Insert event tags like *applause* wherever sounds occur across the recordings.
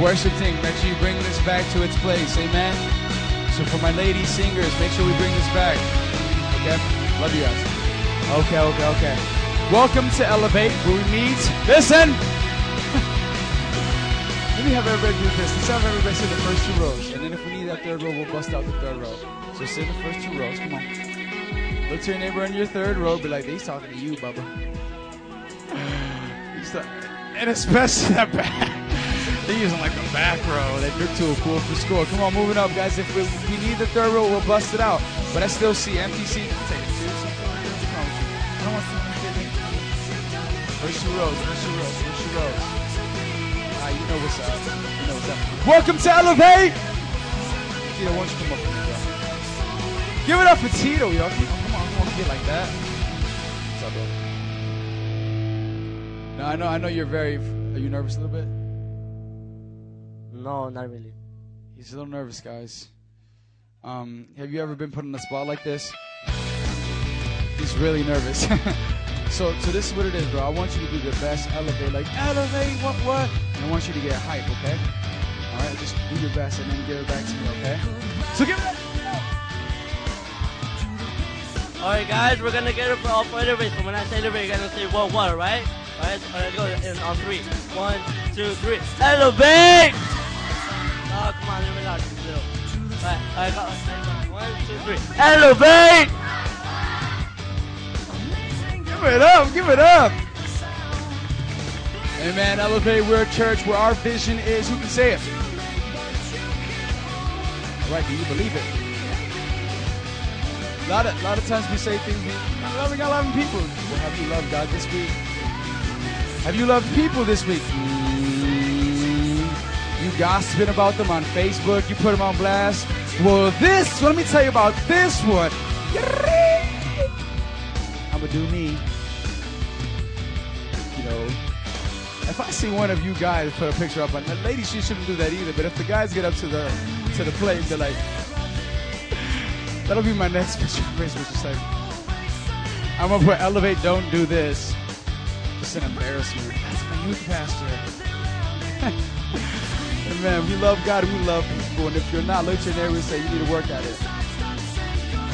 Worship team, make sure you bring this back to its place. Amen. So for my lady singers, make sure we bring this back. Okay? Love you guys. Okay, okay, okay. Welcome to Elevate, where we meet. Listen! *laughs* Let me have everybody do this. Let's have everybody sit the first two rows. And then if we need that third row, we'll bust out the third row. So sit in the first two rows. Come on. Look to your neighbor in your third row. Be like, he's talking to you, Bubba. *sighs* And especially that back. They're using like the back row. They look too cool for score. Come on, moving up, guys. If we, if we need the third row, we'll bust it out. But I still see seriously. What's wrong? I don't want to First two rows, first two rows, first two rows. Ah, you know what's up. You know what's up. Welcome to Elevate! Tito, why don't you come up me, bro? Give it up for Tito, yo. Come on, come on, get like that. What's up, bro? No, I know, I know you're very. Are you nervous a little bit? No, not really. He's a little nervous, guys. Um, have you ever been put on a spot like this? He's really nervous. *laughs* so, so this is what it is, bro. I want you to do the best elevate, like elevate, what, what? And I want you to get hype, okay? All right, just do your best and then give it back to me, okay? So give it. Up. Alright, guys, we're gonna get it for all for elevate. So when I say elevate, you're gonna say one, one, alright? Alright, alright, go in on three. One, two, three. Elevate! Oh, come on, let me out. Alright, alright, go. One, two, three. Elevate! Give it up, give it up. Amen. Elevate, we're a church where our vision is. Who can say it? All right, do you believe it? A lot of, lot of times we say things, we loving God, loving people. Well, have you loved God this week? Have you loved people this week? Gossiping about them on Facebook, you put them on blast. Well, this, let me tell you about this one. I'm gonna do me. You know, if I see one of you guys put a picture up on the ladies, she shouldn't do that either. But if the guys get up to the to the plate, they're like, *sighs* that'll be my next *laughs* picture on Facebook. Just like, I'm gonna put elevate, don't do this. Just an embarrassment. That's my youth pastor. *laughs* man, we love God we love people. And if you're not, look to your neighbor and say you need to work at it.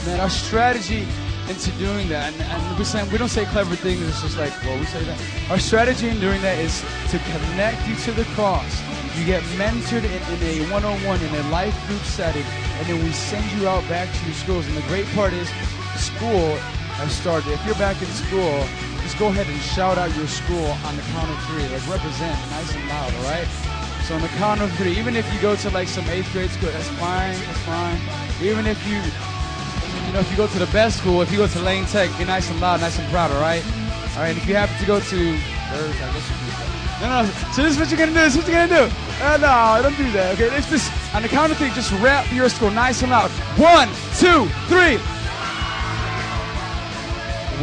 Man, our strategy into doing that, and, and we're saying we don't say clever things. It's just like, well, we say that. Our strategy in doing that is to connect you to the cross. You get mentored in, in a one-on-one, in a life group setting, and then we send you out back to your schools. And the great part is, school has started. If you're back in school, just go ahead and shout out your school on the count of three. Like represent nice and loud, all right? So on the count of three, even if you go to like some eighth grade school, that's fine, that's fine. Even if you you know, if you go to the best school, if you go to Lane Tech, be nice and loud, nice and proud, all right? All right, if you happen to go to, I guess you No, no, so this is what you're gonna do, this is what you're gonna do. Uh, no, don't do that, okay? It's just, on the count of three, just rap your school nice and loud. One, two, three.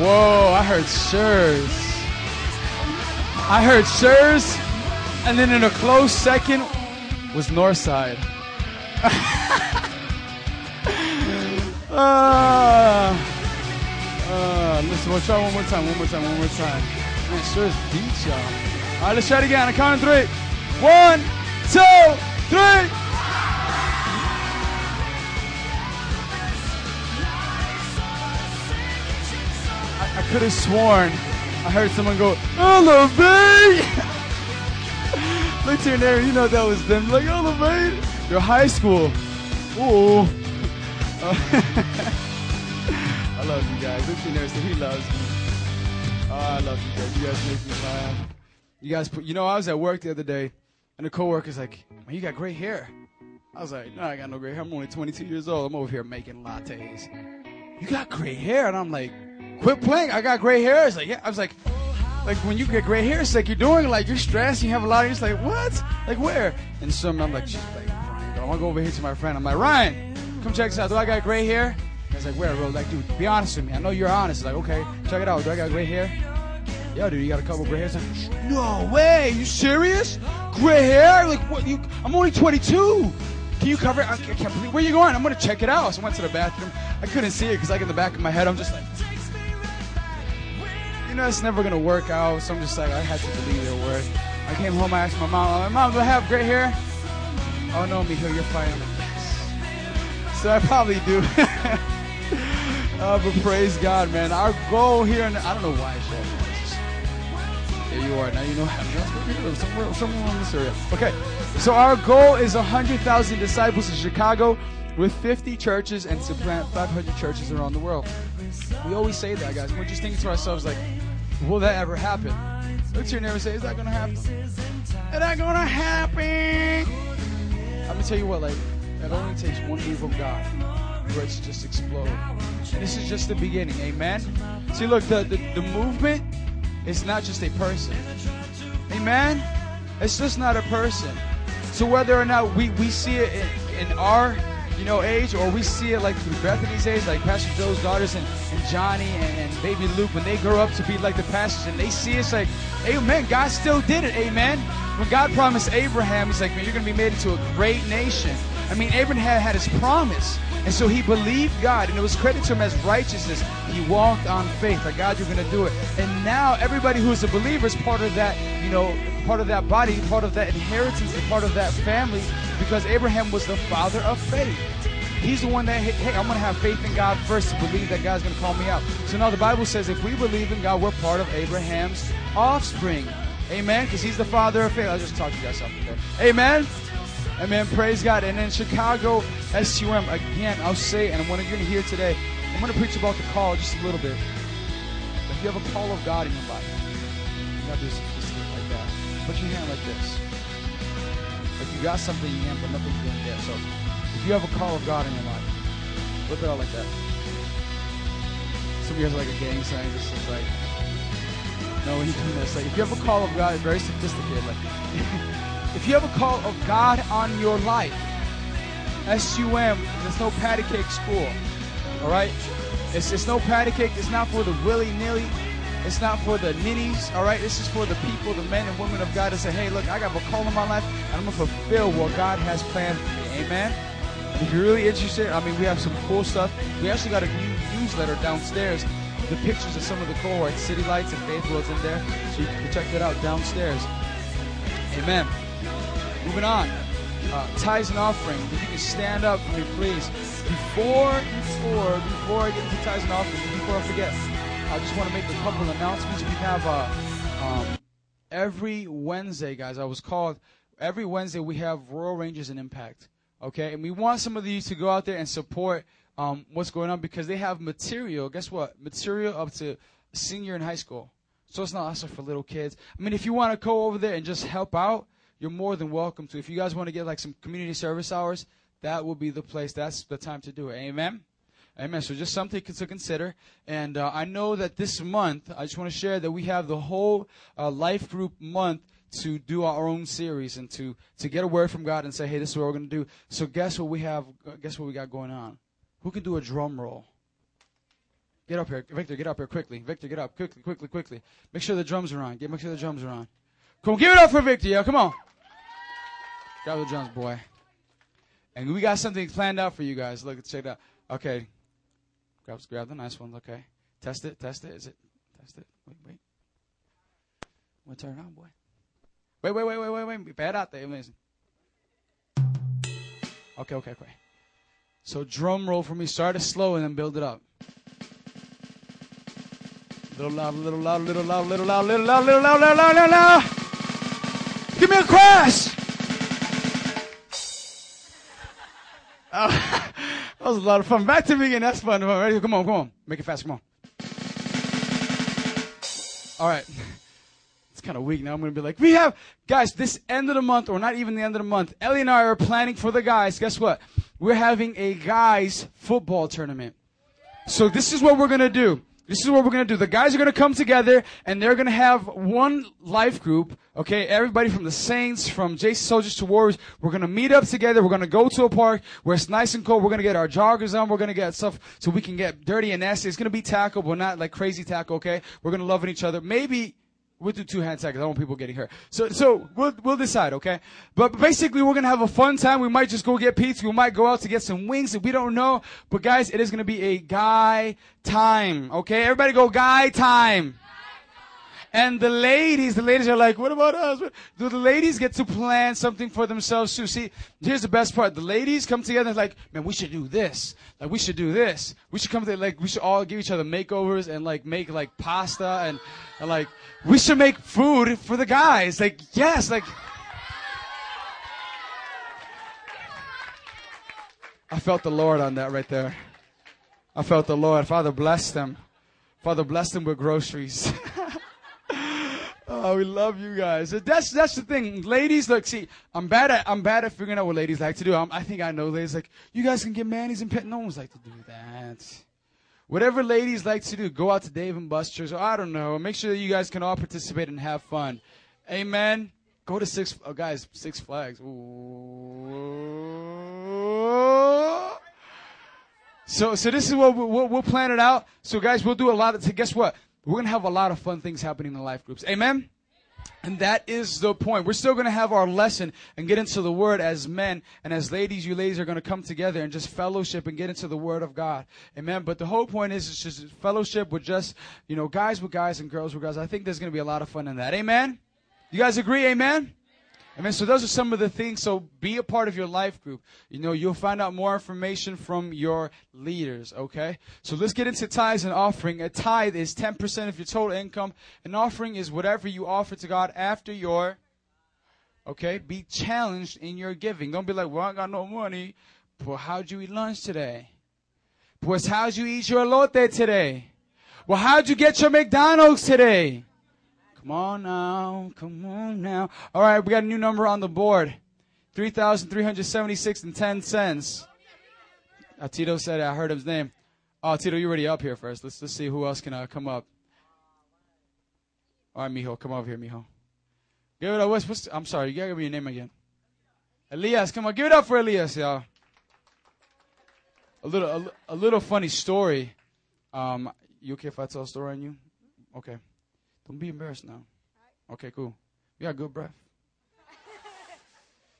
Whoa, I heard Schurz. I heard Schurz, and then in a close second was Northside. Uh, *laughs* uh, listen, we'll try one more time, one more time, one more time. Man, Schurz beat y'all. All right, let's try it again. The count of three. One, two, three. I, I could have sworn I heard someone go, Elevate! *laughs* You know that was them. Like, oh, the Elevate! Your high school. Ooh. *laughs* I love you guys. Look to your he loves me. Oh, I love you guys. You guys make me laugh. You guys put, you know, I was at work the other day, and the coworker's like, man, you got great hair. I was like, no, I got no gray hair. I'm only 22 years old. I'm over here making lattes. You got gray hair? And I'm like, quit playing. I got gray hair. It's like, yeah. I was like, like when you get gray hair, it's like you're doing like you're stressed. You have a lot of. It's like what? Like where? And so I'm like, she's like, Ryan, I want to go over here to my friend. I'm like, Ryan, come check this out. Do I got gray hair? I was like, where, bro? Like, dude, be honest with me. I know you're honest. Like, okay, check it out. Do I got gray hair? Yo, dude, you got a couple gray hairs? Like, no way. You serious? Gray hair? Like, what? You? I'm only 22. Can you cover it? I can't believe. Where are you going? I'm gonna check it out. So I went to the bathroom. I couldn't see it because like in the back of my head, I'm just like, know, it's never gonna work out. So I'm just like, I had to believe their word. I came home. I asked my mom, I'm like, Mom, do I have gray hair? Oh no, Mijo, you're fine. So I probably do. *laughs* uh, but praise God, man. Our goal here, and I don't know why I this. There you are. Now you know how. Somewhere, somewhere in this area. Okay. So our goal is 100,000 disciples in Chicago with 50 churches and to plant 500 churches around the world. We always say that, guys. We're just thinking to ourselves, like, will that ever happen? Look to your neighbor and say, is that going to happen? Is that going to happen? I'm going to tell you what, like, it only takes one move of God for it to just explode. And This is just the beginning. Amen? See, look, the, the, the movement is not just a person. Amen? It's just not a person. So whether or not we, we see it in, in our you know, age, or we see it like through Bethany's age, like Pastor Joe's daughters and, and Johnny and, and baby Luke, when they grow up to be like the pastors and they see us like, amen, God still did it, amen. When God promised Abraham, he's like, man, you're going to be made into a great nation. I mean, Abraham had his promise. And so he believed God, and it was credited to him as righteousness. He walked on faith, like God, you're going to do it. And now everybody who's a believer is part of that, you know, part of that body, part of that inheritance, and part of that family, because Abraham was the father of faith. He's the one that, hey, I'm going to have faith in God first to believe that God's going to call me out. So now the Bible says if we believe in God, we're part of Abraham's offspring. Amen? Because he's the father of faith. I'll just talk to you guys something there. Amen? Amen. Praise God. And in Chicago, SUM, again, I'll say, and I'm going to hear today, I'm going to preach about the call just a little bit. If you have a call of God in your life, you got to do something like that. Put your hand like this. Like you got something in hand, but nothing's going there. So if you have a call of God in your life, look at it like that. Some of you guys are like a gang sign. This is like, no, you do this, like if you have a call of God, it's very sophisticated. Like, *laughs* if you have a call of God on your life, SUM, there's no patty cake school. All right? It's, it's no patty cake. It's not for the willy nilly. It's not for the ninnies. All right? This is for the people, the men and women of God to say, hey, look, I got a call in my life, and I'm going to fulfill what God has planned for me. Amen? If you're really interested, I mean, we have some cool stuff. We actually got a new newsletter downstairs. The pictures of some of the cohorts, City Lights and Faith World's in there. So you can check that out downstairs. Amen. Moving on. Uh, tithes and offering. If you can stand up for me, please. Before, before, before I get into tithes and offering, before I forget, I just want to make a couple announcements. We have uh, um, every Wednesday, guys. I was called every Wednesday. We have Royal Rangers and Impact. Okay, and we want some of you to go out there and support um, what's going on because they have material. Guess what? Material up to senior in high school. So it's not also for little kids. I mean, if you want to go over there and just help out, you're more than welcome to. If you guys want to get like some community service hours, that will be the place. That's the time to do it. Amen. Amen. So just something to consider. And uh, I know that this month, I just want to share that we have the whole uh, life group month to do our own series and to to get a word from God and say, hey, this is what we're going to do. So guess what we have? Guess what we got going on? Who can do a drum roll? Get up here, Victor. Get up here quickly. Victor, get up quickly, quickly, quickly. Make sure the drums are on. Get make sure the drums are on. Come on, give it up for Victor. Yeah, come on. Grab the drums, boy. And we got something planned out for you guys. Look, check it out. Okay. Grab, grab the nice ones. Okay. Test it. Test it. Is it? Test it. Wait, wait. We'll turn it on, boy. Wait, wait, wait, wait, wait, wait. Bad out there. Amazing. Okay, okay, okay. So drum roll for me. Start it slow and then build it up. Little loud, little loud, little loud, little loud, little loud, little loud, little loud, little loud. Give me a crash. *laughs* Oh, was a lot of fun. Back to me again. That's fun. Ready? Come on, come on. Make it fast. Come on. All right. *laughs* It's kind of weak now. I'm going to be like, we have, guys, this end of the month, or not even the end of the month, Ellie and I are planning for the guys. Guess what? We're having a guys football tournament. So this is what we're going to do. This is what we're going to do. The guys are going to come together and they're going to have one life group. Okay. Everybody from the Saints, from JC Soldiers to Warriors. We're going to meet up together. We're going to go to a park where it's nice and cold. We're going to get our joggers on. We're going to get stuff so we can get dirty and nasty. It's going to be tackle, but not like crazy tackle. Okay. We're going to love each other. Maybe We'll do two hand tackles. I don't want people getting hurt. So, so we'll, we'll decide, okay? But basically, we're gonna have a fun time. We might just go get pizza. We might go out to get some wings we don't know. But guys, it is gonna be a guy time, okay? Everybody go guy time. And the ladies, the ladies are like, what about us? Do the ladies get to plan something for themselves too? See, here's the best part. The ladies come together and like, man, we should do this. Like, we should do this. We should come to, like, we should all give each other makeovers and like make like pasta and, and like, we should make food for the guys. Like, yes, like, I felt the Lord on that right there. I felt the Lord. Father, bless them. Father, bless them with groceries. *laughs* Oh, we love you guys. That's that's the thing, ladies. Look, see, I'm bad at I'm bad at figuring out what ladies like to do. I'm, i think I know ladies like you guys can get manis and pet. No one's like to do that. Whatever ladies like to do, go out to Dave and Buster's or I don't know. Make sure that you guys can all participate and have fun. Amen. Go to Six, oh guys, Six Flags. Ooh. So, so this is what we'll, we'll plan it out. So, guys, we'll do a lot of. Guess what? We're going to have a lot of fun things happening in the life groups. Amen? And that is the point. We're still going to have our lesson and get into the word as men and as ladies. You ladies are going to come together and just fellowship and get into the word of God. Amen. But the whole point is it's just fellowship with just, you know, guys with guys and girls with girls. I think there's going to be a lot of fun in that. Amen. You guys agree? Amen. Amen. So those are some of the things. So be a part of your life group. You know, you'll find out more information from your leaders. Okay. So let's get into tithes and offering. A tithe is 10% of your total income. An offering is whatever you offer to God after your, okay, be challenged in your giving. Don't be like, well, I got no money. Well, how'd you eat lunch today? Pues how'd you eat your elote today? Well, how'd you get your McDonald's today? Come on now. Come on now. All right, we got a new number on the board. 3,376 and 10 cents. Uh, Tito said. I heard his name. Oh, Tito, you're already up here first. Let's, let's see who else can uh, come up. All right, mijo, come over here, mijo. Give it up. What's, what's, I'm sorry, you gotta give me your name again. Elias, come on, give it up for Elias, y'all. A little, a, a little funny story. Um, you okay if I tell a story on you? Okay. Don't be embarrassed now. Okay, cool. You got good breath.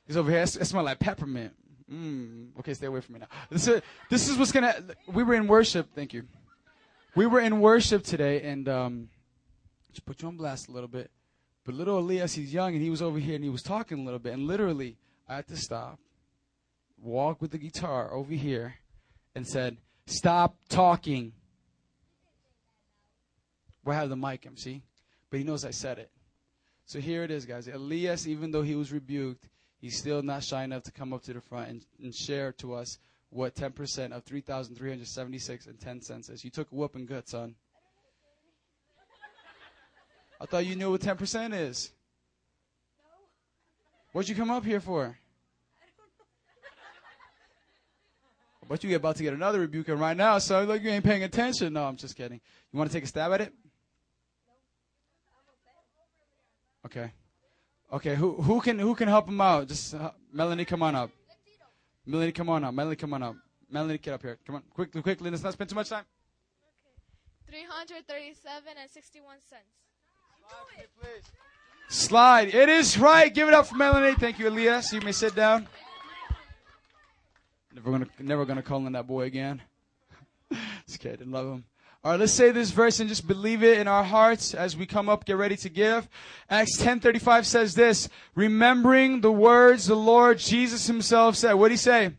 He's over here. It smells like peppermint. Mm. Okay, stay away from me now. This is, this is what's gonna. We were in worship. Thank you. We were in worship today, and um, just put you on blast a little bit. But little Elias, he's young, and he was over here, and he was talking a little bit, and literally, I had to stop, walk with the guitar over here, and said, "Stop talking." We have the mic, MC but he knows I said it. So here it is, guys. Elias, even though he was rebuked, he's still not shy enough to come up to the front and, and share to us what 10% of 3,376 and 10 cents is. You took a whooping good, son. I thought you knew what 10% is. What'd you come up here for? But you about to get another rebuke right now, so like you ain't paying attention. No, I'm just kidding. You want to take a stab at it? Okay. Okay, who who can who can help him out? Just uh, Melanie, come on up. Melanie, come on up. Melanie, come on up. Melanie, get up here. Come on, quickly, quickly. Let's not spend too much time. Okay. 337 and 61 cents. Slide, please. Slide. It is right. Give it up for Melanie. Thank you, Elias. You may sit down. Never gonna never gonna call in that boy again. *laughs* Just kidding. Love him. All right, let's say this verse and just believe it in our hearts as we come up, get ready to give. Acts 10:35 says this, remembering the words the Lord Jesus himself said. What did he say?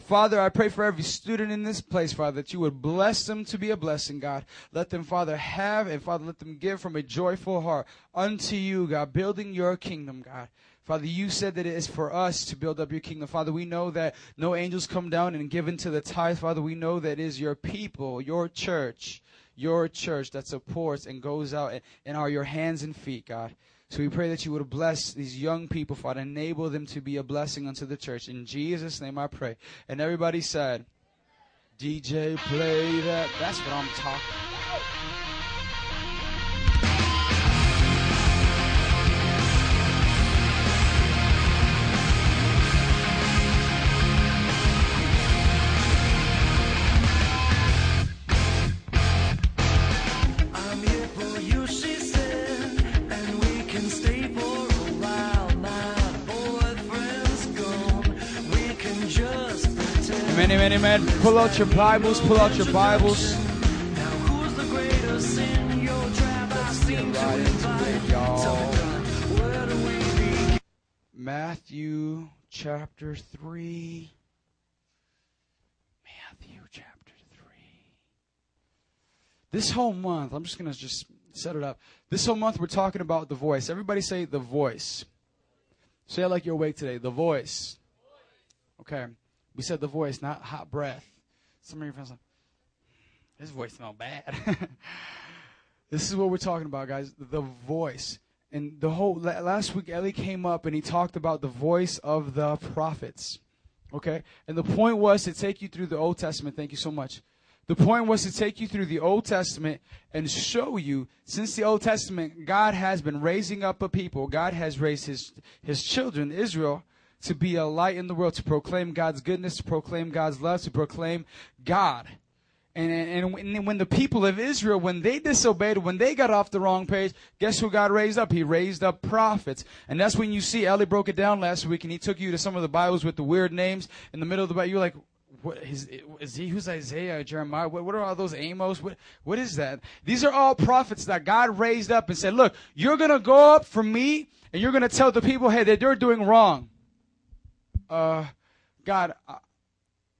Father, I pray for every student in this place, Father, that you would bless them to be a blessing, God. Let them, Father, have and Father, let them give from a joyful heart unto you, God, building your kingdom, God. Father, you said that it is for us to build up your kingdom. Father, we know that no angels come down and give into the tithe. Father, we know that it is your people, your church, your church that supports and goes out and, and are your hands and feet, God. So we pray that you would bless these young people, Father, enable them to be a blessing unto the church. In Jesus' name I pray. And everybody said, DJ, play that. That's what I'm talking many, amen, amen. Pull out your Bibles, pull out your Bibles. Matthew chapter 3. Matthew chapter 3. This whole month, I'm just going to just set it up. This whole month, we're talking about the voice. Everybody say the voice. Say it like you're awake today. The voice. Okay. We said the voice, not hot breath. Some of your friends like, his voice smells bad. *laughs* this is what we're talking about, guys. The voice. And the whole last week, Ellie came up and he talked about the voice of the prophets. Okay? And the point was to take you through the Old Testament. Thank you so much. The point was to take you through the Old Testament and show you, since the Old Testament, God has been raising up a people. God has raised his, his children, Israel, to be a light in the world, to proclaim God's goodness, to proclaim God's love, to proclaim God. And, and, and when the people of Israel, when they disobeyed, when they got off the wrong page, guess who God raised up? He raised up prophets. And that's when you see, Ellie broke it down last week and he took you to some of the Bibles with the weird names in the middle of the Bible. You're like, what is, is he who's Isaiah, Jeremiah? What, what are all those Amos? What, what is that? These are all prophets that God raised up and said, look, you're going to go up for me and you're going to tell the people, hey, that they're doing wrong. Uh, God,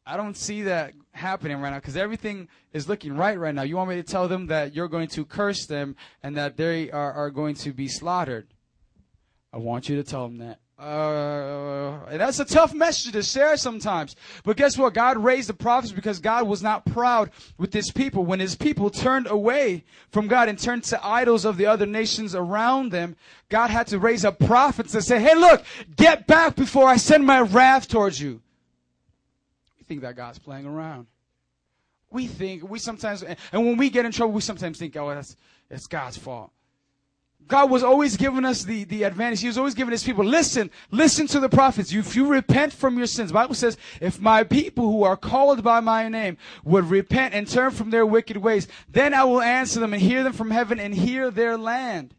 I don't see that happening right now because everything is looking right right now. You want me to tell them that you're going to curse them and that they are, are going to be slaughtered? I want you to tell them that. Uh, and that's a tough message to share sometimes. But guess what? God raised the prophets because God was not proud with his people. When his people turned away from God and turned to idols of the other nations around them, God had to raise up prophets to say, hey, look, get back before I send my wrath towards you We think that God's playing around. We think, we sometimes, and when we get in trouble, we sometimes think, oh, that's, it's God's fault. God was always giving us the, the advantage. He was always giving his people, listen, listen to the prophets. If you repent from your sins, Bible says, if my people who are called by my name would repent and turn from their wicked ways, then I will answer them and hear them from heaven and hear their land.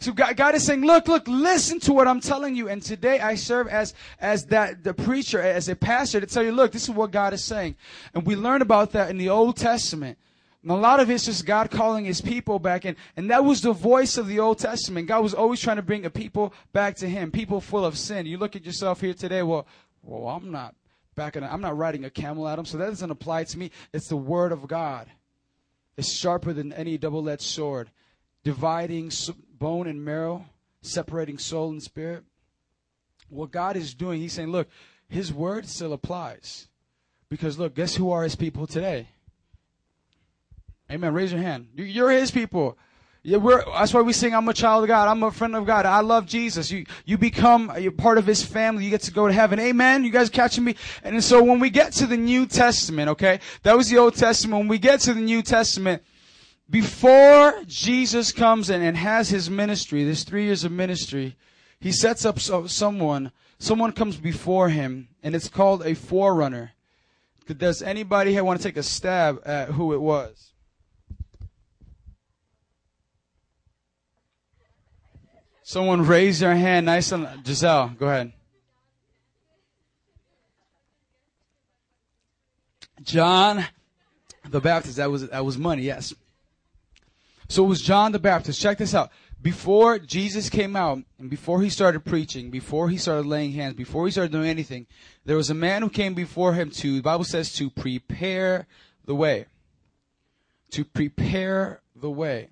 So God, God, is saying, look, look, listen to what I'm telling you. And today I serve as, as that, the preacher, as a pastor to tell you, look, this is what God is saying. And we learn about that in the Old Testament. And a lot of it's just God calling his people back in. And that was the voice of the Old Testament. God was always trying to bring a people back to him, people full of sin. You look at yourself here today, well, well, I'm not back in, I'm not riding a camel at him, so that doesn't apply to me. It's the word of God. It's sharper than any double-edged sword, dividing bone and marrow, separating soul and spirit. What God is doing, He's saying, look, His word still applies. Because look, guess who are His people today? Amen. Raise your hand. You're His people. Yeah, that's why we sing, I'm a child of God. I'm a friend of God. I love Jesus. You, you become a part of His family. You get to go to heaven. Amen. You guys catching me? And so when we get to the New Testament, okay, that was the Old Testament. When we get to the New Testament, before Jesus comes in and has his ministry, this three years of ministry, he sets up so, someone, someone comes before him, and it's called a forerunner. Does anybody want to take a stab at who it was? Someone raise their hand. Nice and Giselle, go ahead. John the Baptist. That was that was money. Yes. So it was John the Baptist. Check this out. Before Jesus came out and before he started preaching, before he started laying hands, before he started doing anything, there was a man who came before him to, the Bible says, to prepare the way. To prepare the way.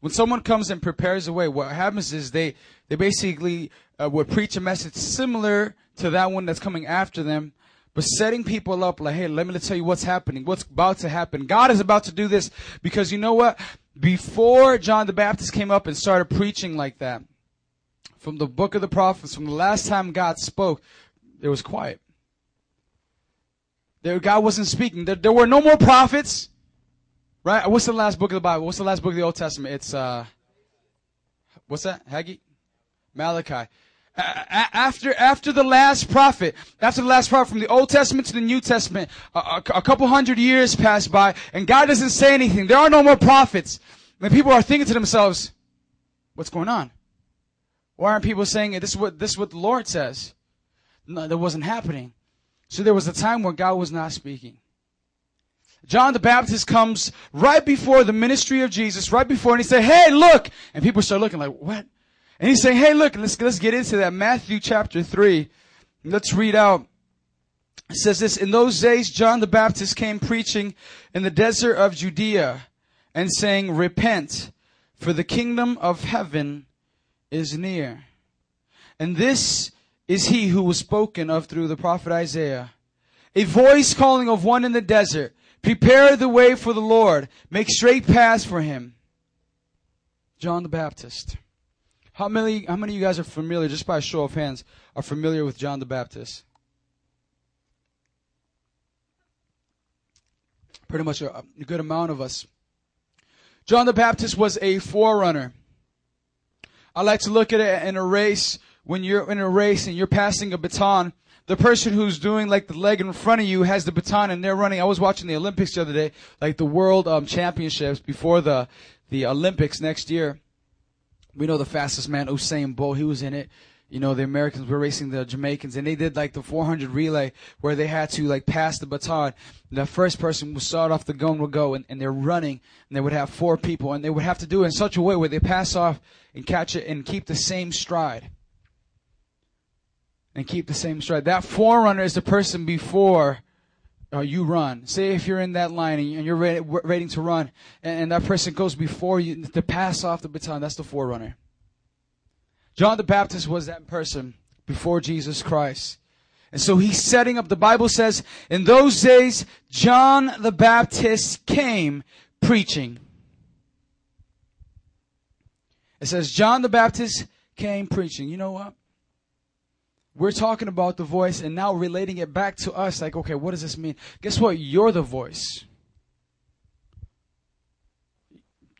When someone comes and prepares the way, what happens is they, they basically uh, would preach a message similar to that one that's coming after them, but setting people up like, hey, let me tell you what's happening, what's about to happen. God is about to do this because you know what? Before John the Baptist came up and started preaching like that, from the book of the prophets, from the last time God spoke, there was quiet. There, God wasn't speaking. There, there were no more prophets. Right? What's the last book of the Bible? What's the last book of the Old Testament? It's, uh, what's that? Haggai? Malachi after after the last prophet, after the last prophet from the Old Testament to the New Testament, a, a, a, couple hundred years pass by, and God doesn't say anything. There are no more prophets. And people are thinking to themselves, "What's going on? Why aren't people saying this is what this is what the Lord says?" No, that wasn't happening. So there was a time where God was not speaking. John the Baptist comes right before the ministry of Jesus, right before, and he said, "Hey, look!" And people start looking like, "What?" And he's saying, hey, look, let's, let's get into that. Matthew chapter 3. Let's read out. It says this, in those days, John the Baptist came preaching in the desert of Judea and saying, repent, for the kingdom of heaven is near. And this is he who was spoken of through the prophet Isaiah. A voice calling of one in the desert, prepare the way for the Lord, make straight paths for him. John the Baptist. How many, how many of you guys are familiar, just by a show of hands, are familiar with John the Baptist? Pretty much a, a good amount of us. John the Baptist was a forerunner. I like to look at it in a race. When you're in a race and you're passing a baton, the person who's doing like the leg in front of you has the baton and they're running. I was watching the Olympics the other day, like the World um, Championships before the the Olympics next year. We know the fastest man, Usain Bolt. He was in it. You know, the Americans were racing the Jamaicans and they did like the 400 relay where they had to like pass the baton. The first person would start off the gun would go and, and they're running and they would have four people and they would have to do it in such a way where they pass off and catch it and keep the same stride. And keep the same stride. That forerunner is the person before uh, you run. Say if you're in that line and you're ready, waiting to run, and, and that person goes before you to pass off the baton. That's the forerunner. John the Baptist was that person before Jesus Christ. And so he's setting up, the Bible says, in those days, John the Baptist came preaching. It says, John the Baptist came preaching. You know what? We're talking about the voice and now relating it back to us like, okay, what does this mean? Guess what? You're the voice.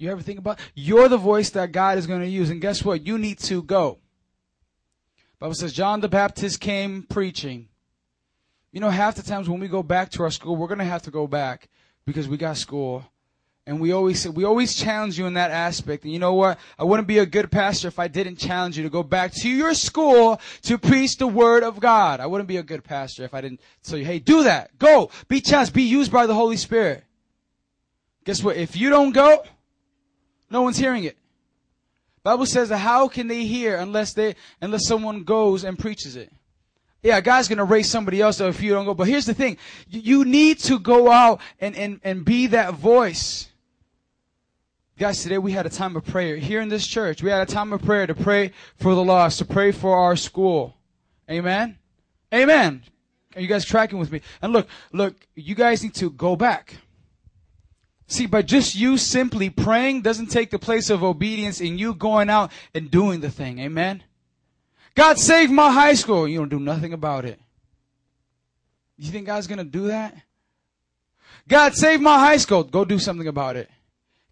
You ever think about you're the voice that God is going to use, and guess what? You need to go. Bible says John the Baptist came preaching. You know, half the times when we go back to our school, we're going to have to go back because we got school. And we always we always challenge you in that aspect. And you know what? I wouldn't be a good pastor if I didn't challenge you to go back to your school to preach the word of God. I wouldn't be a good pastor if I didn't tell you, hey, do that. Go. Be challenged. Be used by the Holy Spirit. Guess what? If you don't go, no one's hearing it. Bible says that how can they hear unless they unless someone goes and preaches it? Yeah, God's gonna raise somebody else if you don't go. But here's the thing. You need to go out and, and, and be that voice. Guys, today we had a time of prayer here in this church. We had a time of prayer to pray for the lost, to pray for our school. Amen? Amen. Are you guys tracking with me? And look, look, you guys need to go back. See, but just you simply praying doesn't take the place of obedience in you going out and doing the thing. Amen. God save my high school. You don't do nothing about it. You think God's going to do that? God save my high school. Go do something about it.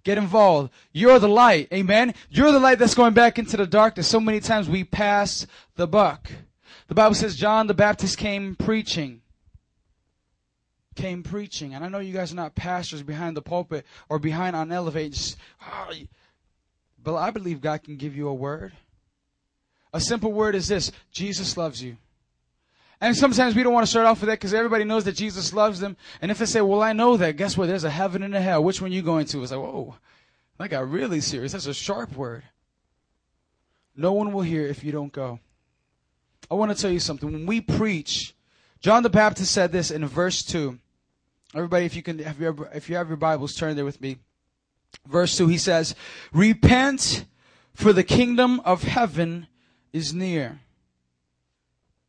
Get involved. You're the light. Amen. You're the light that's going back into the darkness. So many times we pass the buck. The Bible says John the Baptist came preaching came preaching. And I know you guys are not pastors behind the pulpit or behind on elevators, oh, ah, but I believe God can give you a word. A simple word is this Jesus loves you. And sometimes we don't want to start off with that because everybody knows that Jesus loves them. And if they say, well, I know that, guess what? There's a heaven and a hell. Which one are you going to? It's like, whoa, that got really serious. That's a sharp word. No one will hear if you don't go. I want to tell you something. When we preach, John the Baptist said this in verse 2. Everybody, if you can, if you, have, if you have your Bibles, turn there with me. Verse 2, he says, Repent, for the kingdom of heaven is near.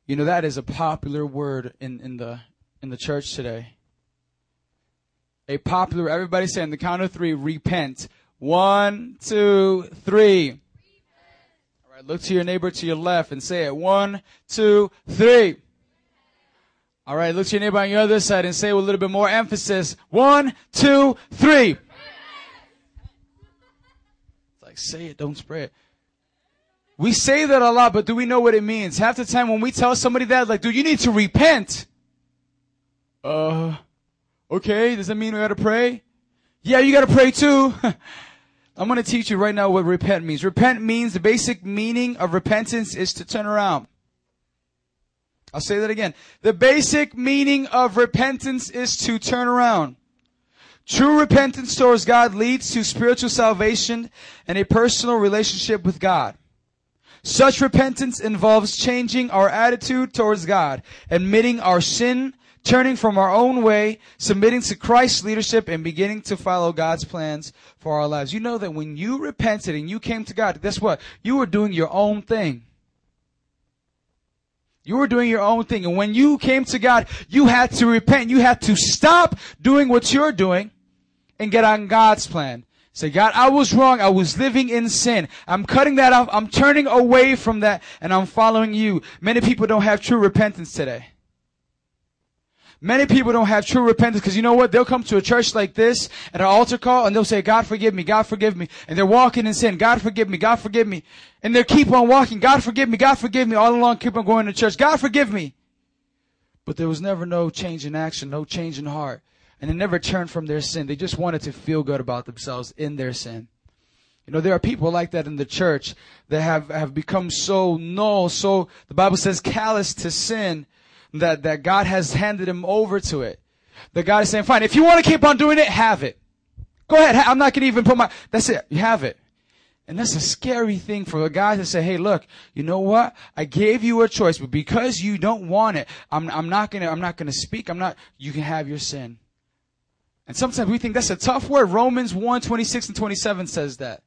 You know, that is a popular word in, in the, in the church today. A popular, everybody say on the count of three, repent. One, two, three. All right, look to your neighbor to your left and say it. One, two, three. All right, look to your neighbor on your other side and say with a little bit more emphasis. One, two, three. It's like, say it, don't spray it. We say that a lot, but do we know what it means? Half the time when we tell somebody that, like, dude, you need to repent. Uh, okay, does that mean we gotta pray? Yeah, you gotta pray too. *laughs* I'm gonna teach you right now what repent means. Repent means the basic meaning of repentance is to turn around. I'll say that again. The basic meaning of repentance is to turn around. True repentance towards God leads to spiritual salvation and a personal relationship with God. Such repentance involves changing our attitude towards God, admitting our sin, turning from our own way, submitting to Christ's leadership, and beginning to follow God's plans for our lives. You know that when you repented and you came to God, guess what? You were doing your own thing. You were doing your own thing. And when you came to God, you had to repent. You had to stop doing what you're doing and get on God's plan. Say, God, I was wrong. I was living in sin. I'm cutting that off. I'm turning away from that and I'm following you. Many people don't have true repentance today. Many people don't have true repentance because you know what? They'll come to a church like this at an altar call and they'll say, God forgive me, God forgive me. And they're walking in sin. God forgive me, God forgive me. And they'll keep on walking. God forgive me, God forgive me. All along keep on going to church. God forgive me. But there was never no change in action, no change in heart. And they never turned from their sin. They just wanted to feel good about themselves in their sin. You know, there are people like that in the church that have, have become so null, so the Bible says callous to sin that, that God has handed him over to it. That God is saying, fine, if you want to keep on doing it, have it. Go ahead. I'm not going to even put my, that's it. You have it. And that's a scary thing for a guy to say, hey, look, you know what? I gave you a choice, but because you don't want it, I'm, I'm not gonna, I'm not gonna speak. I'm not, you can have your sin. And sometimes we think that's a tough word. Romans 1, 26 and 27 says that.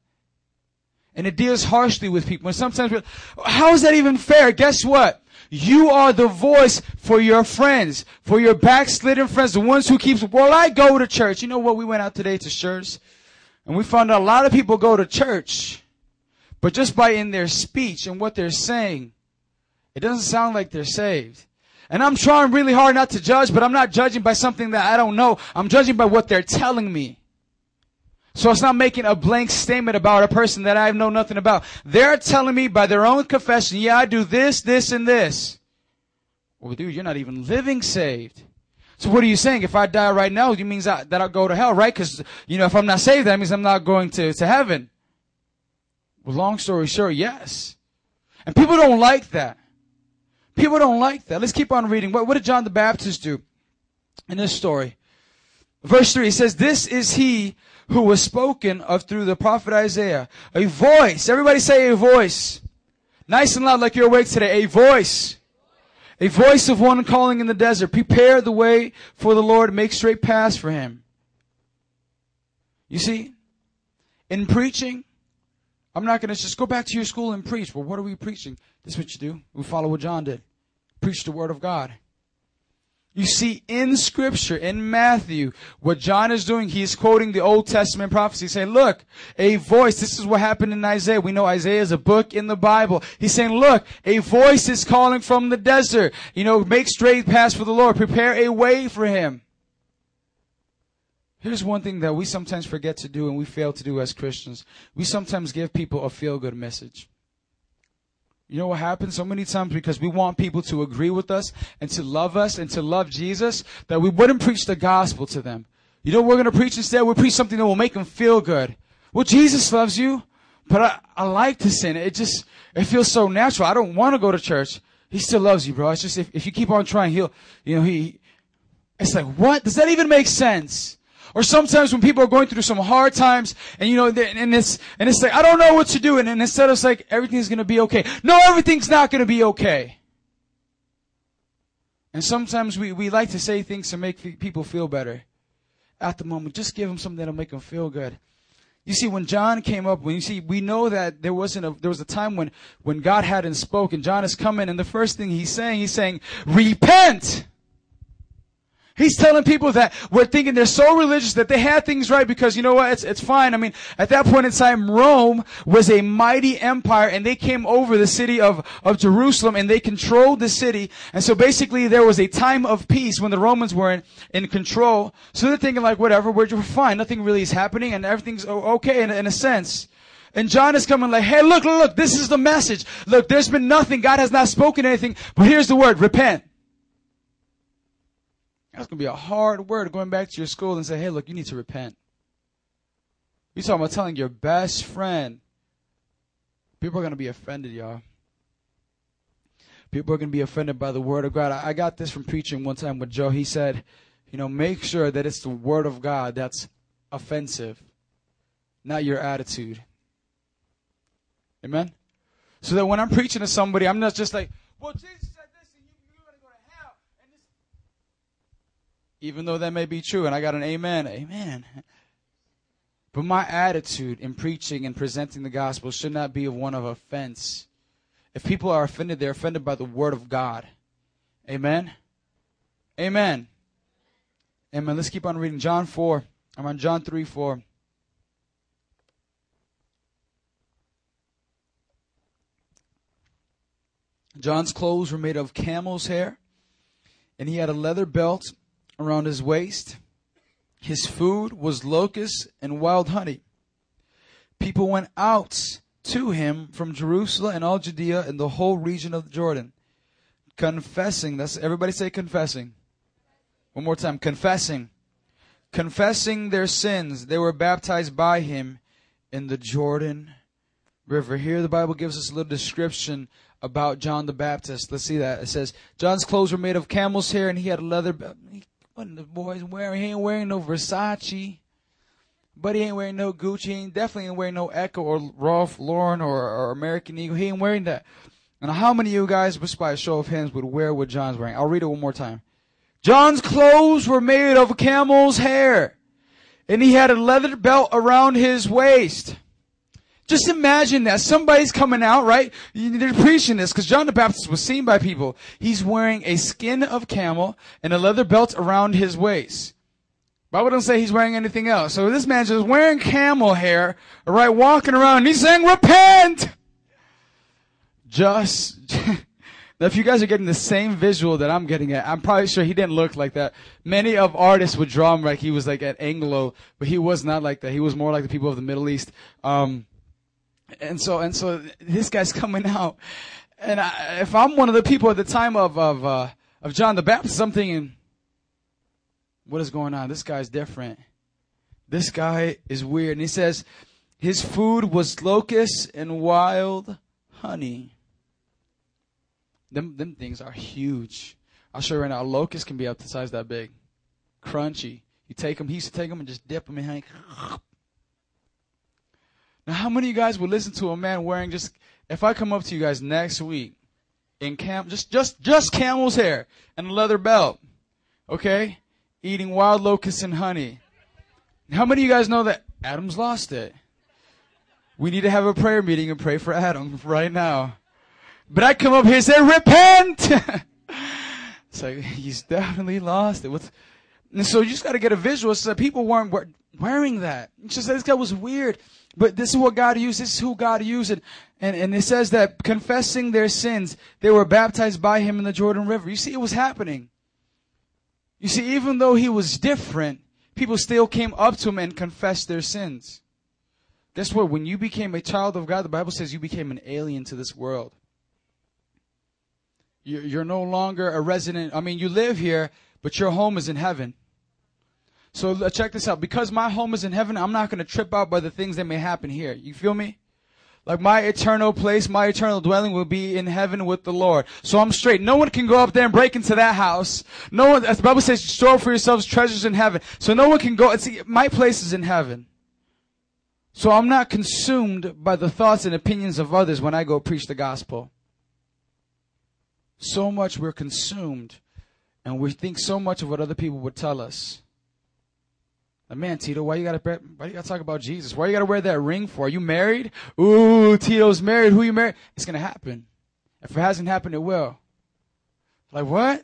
And it deals harshly with people. And sometimes, we're, how is that even fair? Guess what? You are the voice for your friends, for your backslidden friends, the ones who keeps, well, I go to church. You know what? We went out today to church and we found out a lot of people go to church, but just by in their speech and what they're saying, it doesn't sound like they're saved. And I'm trying really hard not to judge, but I'm not judging by something that I don't know. I'm judging by what they're telling me. So it's not making a blank statement about a person that I know nothing about. They're telling me by their own confession, yeah, I do this, this, and this. Well, dude, you're not even living saved. So what are you saying? If I die right now, it means that I'll go to hell, right? Because, you know, if I'm not saved, that means I'm not going to, to heaven. Well, long story short, yes. And people don't like that. People don't like that. Let's keep on reading. What, what did John the Baptist do in this story? Verse 3 says, This is he who was spoken of through the prophet Isaiah. A voice. Everybody say a voice. Nice and loud like you're awake today. A voice. A voice of one calling in the desert. Prepare the way for the Lord. Make straight paths for him. You see, in preaching, I'm not going to just go back to your school and preach. Well, what are we preaching? This is what you do. We follow what John did. Preach the word of God. You see in scripture, in Matthew, what John is doing, he's quoting the Old Testament prophecy, saying, look, a voice, this is what happened in Isaiah. We know Isaiah is a book in the Bible. He's saying, look, a voice is calling from the desert. You know, make straight paths for the Lord. Prepare a way for him. Here's one thing that we sometimes forget to do and we fail to do as Christians. We sometimes give people a feel good message. You know what happens so many times because we want people to agree with us and to love us and to love Jesus that we wouldn't preach the gospel to them. You know what we're going to preach instead? we preach something that will make them feel good. Well, Jesus loves you, but I, I like to sin. It just, it feels so natural. I don't want to go to church. He still loves you, bro. It's just if, if you keep on trying, he'll, you know, he, it's like, what? Does that even make sense? Or sometimes when people are going through some hard times and you know, and it's, and it's like, I don't know what to do. And, and instead of like, everything's going to be okay. No, everything's not going to be okay. And sometimes we, we like to say things to make people feel better. At the moment, just give them something that'll make them feel good. You see, when John came up, when you see, we know that there wasn't a, there was a time when, when God hadn't spoken. John is coming and the first thing he's saying, he's saying, repent! He's telling people that we're thinking they're so religious that they had things right because you know what? It's, it's fine. I mean, at that point in time, Rome was a mighty empire and they came over the city of, of Jerusalem and they controlled the city. And so basically there was a time of peace when the Romans were in, in control. So they're thinking like, whatever, we're, fine. Nothing really is happening and everything's okay in, in a sense. And John is coming like, hey, look, look, look, this is the message. Look, there's been nothing. God has not spoken anything, but here's the word, repent. That's going to be a hard word going back to your school and say, hey, look, you need to repent. You're talking about telling your best friend. People are going to be offended, y'all. People are going to be offended by the word of God. I got this from preaching one time with Joe. He said, you know, make sure that it's the word of God that's offensive, not your attitude. Amen? So that when I'm preaching to somebody, I'm not just like, well, Jesus said this and you, you're going to go to hell. And this... Even though that may be true, and I got an amen, amen. But my attitude in preaching and presenting the gospel should not be one of offense. If people are offended, they're offended by the word of God. Amen. Amen. Amen. Let's keep on reading. John 4. I'm on John 3 4. John's clothes were made of camel's hair, and he had a leather belt around his waist. His food was locusts and wild honey. People went out to him from Jerusalem and all Judea and the whole region of Jordan, confessing. That's everybody say confessing. One more time, confessing. Confessing their sins, they were baptized by him in the Jordan River. Here the Bible gives us a little description about John the Baptist. Let's see that. It says, John's clothes were made of camel's hair and he had a leather belt. What the boy's wearing? He ain't wearing no Versace. But he ain't wearing no Gucci. He ain't definitely ain't wearing no Ecko or Ralph Lauren or, or American Eagle. He ain't wearing that. And how many of you guys, just by a show of hands, would wear what John's wearing? I'll read it one more time. John's clothes were made of camel's hair, and he had a leather belt around his waist. Just imagine that somebody's coming out, right? They're preaching this because John the Baptist was seen by people. He's wearing a skin of camel and a leather belt around his waist. Bible doesn't say he's wearing anything else. So this man's just wearing camel hair, right, walking around, and he's saying, repent! Just, *laughs* now if you guys are getting the same visual that I'm getting at, I'm probably sure he didn't look like that. Many of artists would draw him like he was like at Anglo, but he was not like that. He was more like the people of the Middle East. Um, and so, and so this guy's *laughs* coming out. And I, if I'm one of the people at the time of, of, uh, of John the Baptist, I'm thinking, what is going on? This guy's different. This guy is weird. And he says, his food was locusts and wild honey. Them, them things are huge. I'll show you right now. A locust can be up to size that big. Crunchy. You take them, he used to take them and just dip them in honey. Now, how many of you guys would listen to a man wearing just, if I come up to you guys next week in cam, just, just, just camel's hair and a leather belt, okay? Eating wild locusts and honey. How many of you guys know that Adam's lost it? We need to have a prayer meeting and pray for Adam *laughs* right now. But I come up here and say, repent! *laughs* it's like, he's definitely lost it. What's, and so you just got to get a visual. So people weren't wearing that. It's just this guy was weird. But this is what God used. This is who God used. And, and it says that confessing their sins, they were baptized by him in the Jordan River. You see, it was happening. You see, even though he was different, people still came up to him and confessed their sins. Guess what? When you became a child of God, the Bible says you became an alien to this world. You're no longer a resident. I mean, you live here, but your home is in heaven. So uh, check this out. Because my home is in heaven, I'm not going to trip out by the things that may happen here. You feel me? Like my eternal place, my eternal dwelling will be in heaven with the Lord. So I'm straight. No one can go up there and break into that house. No one, as the Bible says, store for yourselves treasures in heaven. So no one can go, see, my place is in heaven. So I'm not consumed by the thoughts and opinions of others when I go preach the gospel. So much we're consumed and we think so much of what other people would tell us. Man, Tito, why you gotta why you gotta talk about Jesus? Why you gotta wear that ring for? Are you married? Ooh, Tito's married. Who you married? It's gonna happen. If it hasn't happened, it will. Like what?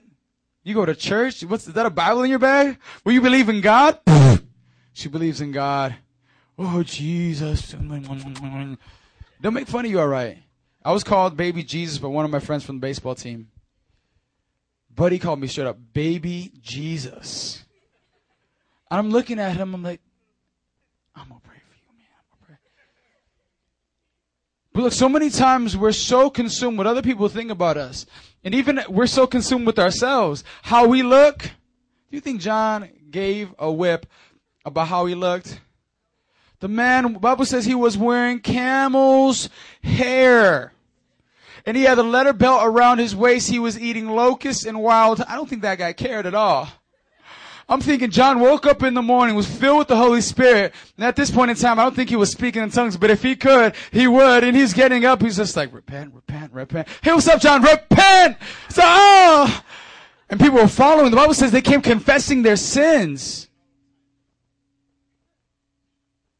You go to church? What's is that a Bible in your bag? Will you believe in God? *sniffs* she believes in God. Oh Jesus. They'll make fun of you, all right. I was called baby Jesus by one of my friends from the baseball team. Buddy called me straight up, baby Jesus. And I'm looking at him, I'm like, I'm gonna pray for you, man. I'm gonna pray. But look, so many times we're so consumed with other people think about us. And even we're so consumed with ourselves. How we look. Do you think John gave a whip about how he looked? The man, Bible says he was wearing camel's hair. And he had a leather belt around his waist. He was eating locusts and wild. I don't think that guy cared at all. I'm thinking John woke up in the morning, was filled with the Holy Spirit. And at this point in time, I don't think he was speaking in tongues, but if he could, he would. And he's getting up. He's just like, repent, repent, repent. Hey, what's up, John? Repent! So, oh! And people were following. The Bible says they came confessing their sins.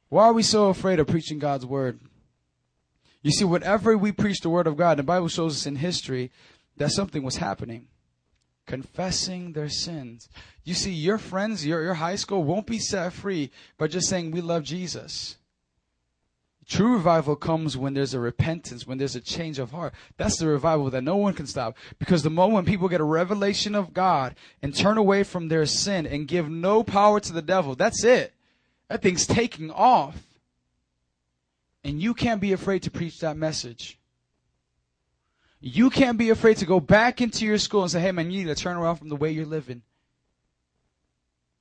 Why are we so afraid of preaching God's word? You see, whenever we preach the word of God, the Bible shows us in history that something was happening. Confessing their sins. You see, your friends, your, your high school won't be set free by just saying we love Jesus. True revival comes when there's a repentance, when there's a change of heart. That's the revival that no one can stop. Because the moment people get a revelation of God and turn away from their sin and give no power to the devil, that's it. That thing's taking off. And you can't be afraid to preach that message. You can't be afraid to go back into your school and say, hey man, you need to turn around from the way you're living.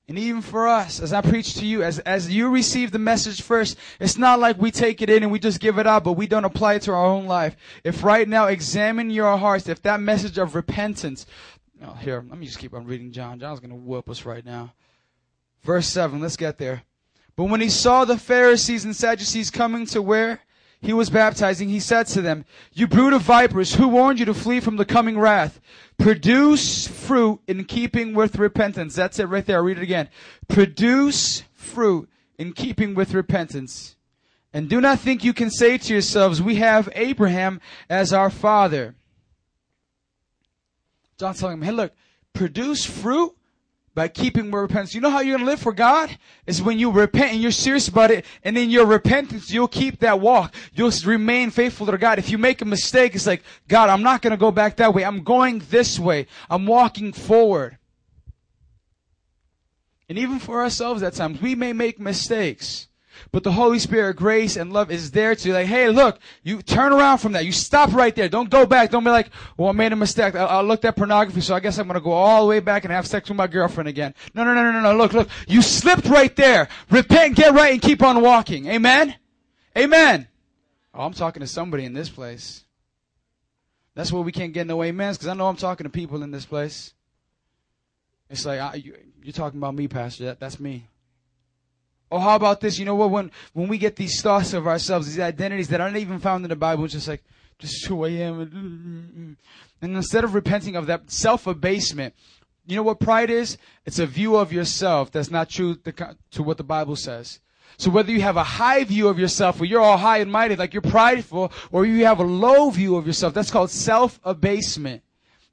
And even for us, as I preach to you, as, as you receive the message first, it's not like we take it in and we just give it out, but we don't apply it to our own life. If right now, examine your hearts, if that message of repentance, oh, here, let me just keep on reading John. John's going to whoop us right now. Verse 7, let's get there. But when he saw the Pharisees and Sadducees coming to where he was baptizing, he said to them, You brood of vipers, who warned you to flee from the coming wrath? Produce fruit in keeping with repentance. That's it right there. I'll read it again. Produce fruit in keeping with repentance. And do not think you can say to yourselves, We have Abraham as our father. John's telling him, Hey, look, produce fruit by keeping repentance. You know how you're going to live for God? Is when you repent and you're serious about it, and in your repentance, you'll keep that walk. You'll remain faithful to God. If you make a mistake, it's like, God, I'm not going to go back that way. I'm going this way. I'm walking forward. And even for ourselves at times, we may make mistakes. But the Holy Spirit, grace and love is there to like, hey, look, you turn around from that. You stop right there. Don't go back. Don't be like, well, I made a mistake. I, I looked at pornography, so I guess I'm going to go all the way back and have sex with my girlfriend again. No, no, no, no, no, no. Look, look. You slipped right there. Repent, get right, and keep on walking. Amen? Amen. Oh, I'm talking to somebody in this place. That's why we can't get no amens, because I know I'm talking to people in this place. It's like, I, you, are talking about me, Pastor. That, that's me. Or how about this? You know what? When when we get these thoughts of ourselves, these identities that aren't even found in the Bible, it's just like, just who I am. And instead of repenting of that self abasement, you know what pride is? It's a view of yourself that's not true to what the Bible says. So whether you have a high view of yourself, where you're all high and mighty, like you're prideful, or you have a low view of yourself, that's called self abasement.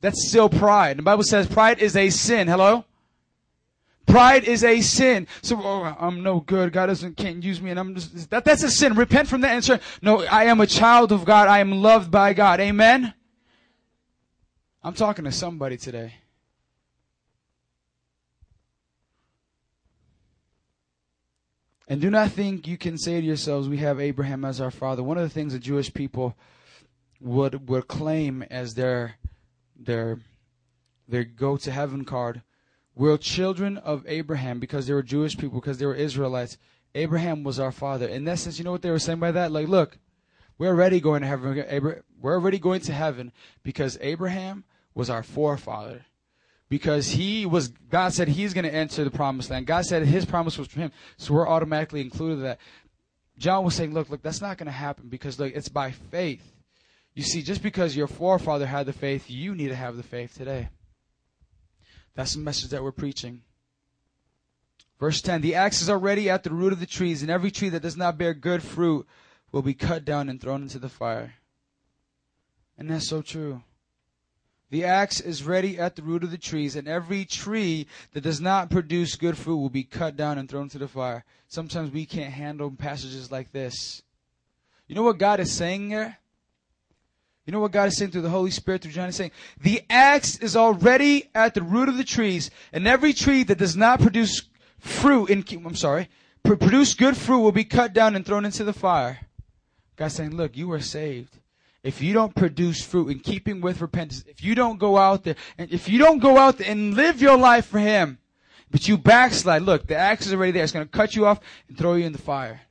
That's still pride. The Bible says pride is a sin. Hello? Pride is a sin. So oh, I'm no good. God doesn't can't use me, and I'm just that. That's a sin. Repent from that and say, No, I am a child of God. I am loved by God. Amen. I'm talking to somebody today. And do not think you can say to yourselves, "We have Abraham as our father." One of the things the Jewish people would would claim as their their their go to heaven card we're children of Abraham because they were Jewish people, because they were Israelites. Abraham was our father. In essence, you know what they were saying by that? Like, look, we're already going to heaven. We're already going to heaven because Abraham was our forefather. Because he was, God said he's going to enter the promised land. God said his promise was for him. So we're automatically included in that. John was saying, look, look, that's not going to happen because, look, it's by faith. You see, just because your forefather had the faith, you need to have the faith today. That's the message that we're preaching. Verse 10 The axe is already at the root of the trees, and every tree that does not bear good fruit will be cut down and thrown into the fire. And that's so true. The axe is ready at the root of the trees, and every tree that does not produce good fruit will be cut down and thrown into the fire. Sometimes we can't handle passages like this. You know what God is saying here? You know what God is saying through the Holy Spirit through John? He's saying, the axe is already at the root of the trees, and every tree that does not produce fruit in, I'm sorry, produce good fruit will be cut down and thrown into the fire. God's saying, look, you are saved. If you don't produce fruit in keeping with repentance, if you don't go out there, and if you don't go out there and live your life for Him, but you backslide, look, the axe is already there. It's going to cut you off and throw you in the fire.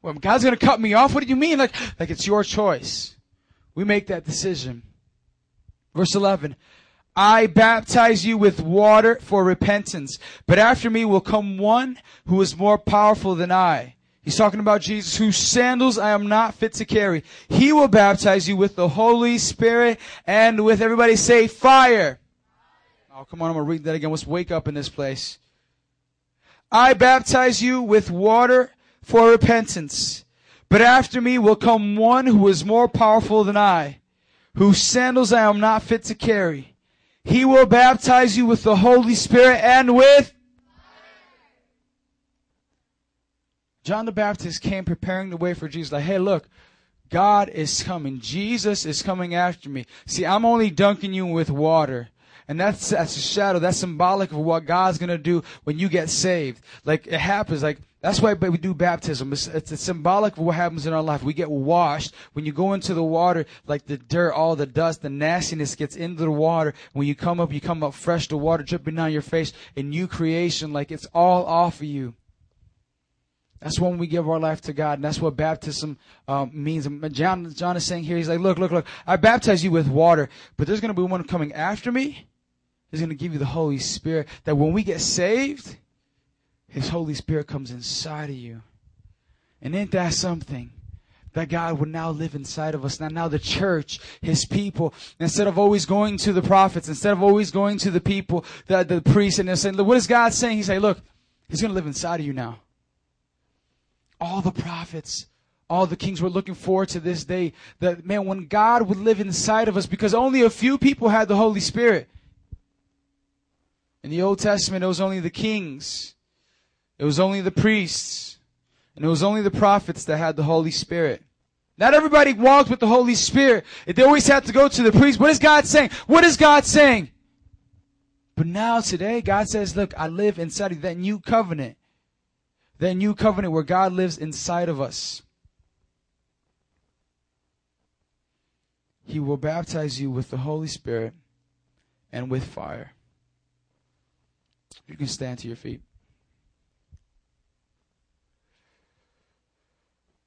Well, God's going to cut me off? What do you mean? Like, like it's your choice we make that decision. Verse 11 I baptize you with water for repentance, but after me will come one who is more powerful than I. He's talking about Jesus, whose sandals I am not fit to carry. He will baptize you with the Holy Spirit and with everybody say fire. Oh, come on, I'm gonna read that again. Let's wake up in this place. I baptize you with water for repentance, but after me will come one who is more powerful than I, whose sandals I am not fit to carry. He will baptize you with the Holy Spirit and with John the Baptist came preparing the way for Jesus. Like, hey, look, God is coming. Jesus is coming after me. See, I'm only dunking you with water. And that's, that's a shadow. That's symbolic of what God's gonna do when you get saved. Like, it happens. Like, that's why we do baptism. It's, it's, symbolic of what happens in our life. We get washed. When you go into the water, like the dirt, all the dust, the nastiness gets into the water. When you come up, you come up fresh, the water dripping down your face, a new creation, like it's all off of you. That's when we give our life to God, and that's what baptism um, means. John, John is saying here, he's like, look, look, look, I baptize you with water, but there's going to be one coming after me. He's going to give you the Holy Spirit. That when we get saved, his Holy Spirit comes inside of you. And ain't that something? That God would now live inside of us. Now, now the church, His people, instead of always going to the prophets, instead of always going to the people, the, the priests, and they're saying, what is God saying? He's saying, look, He's going to live inside of you now. All the prophets, all the kings were looking forward to this day. That, man, when God would live inside of us, because only a few people had the Holy Spirit. In the Old Testament, it was only the kings. It was only the priests and it was only the prophets that had the Holy Spirit. Not everybody walked with the Holy Spirit. They always had to go to the priest. What is God saying? What is God saying? But now today, God says, look, I live inside of that new covenant. That new covenant where God lives inside of us. He will baptize you with the Holy Spirit and with fire. You can stand to your feet.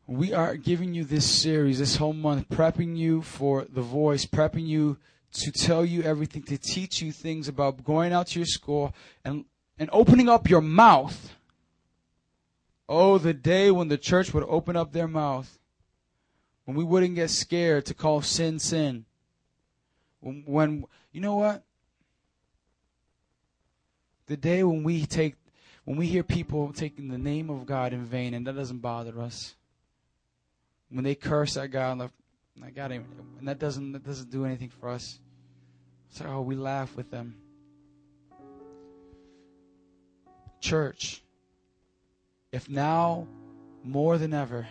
We are giving you this series, this whole month, prepping you for the voice, prepping you to tell you everything, to teach you things about going out to your school and, and opening up your mouth. Oh, the day when the church would open up their mouth. When we wouldn't get scared to call sin sin. When, when you know what? The day when we take, when we hear people taking the name of God in vain and that doesn't bother us when they curse at God, like, God, and that doesn't that doesn't do anything for us. So oh, we laugh with them. Church, if now more than ever,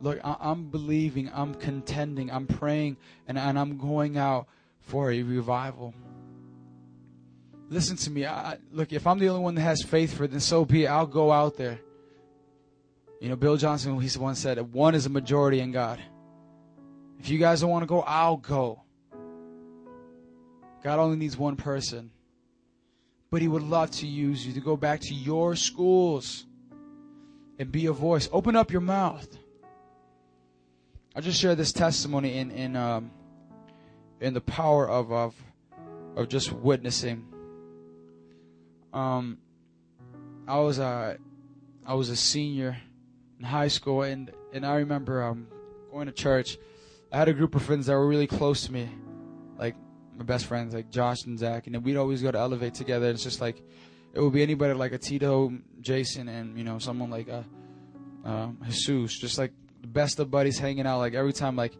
look, I, am believing, I'm contending, I'm praying, and, and I'm going out for a revival. Listen to me. I, look, if I'm the only one that has faith for it, then so be it. I'll go out there. You know, Bill Johnson, he once said, one is a majority in God. If you guys don't want to go, I'll go. God only needs one person. But He would love to use you to go back to your schools and be a voice. Open up your mouth. I just share this testimony in in um, in the power of of of just witnessing. Um, I was a I was a senior in high school, and and I remember um, going to church. I had a group of friends that were really close to me, like my best friends, like Josh and Zach, and we'd always go to Elevate together. It's just like it would be anybody like a Tito, Jason, and you know someone like a uh, um, Jesus, just like the best of buddies hanging out. Like every time, like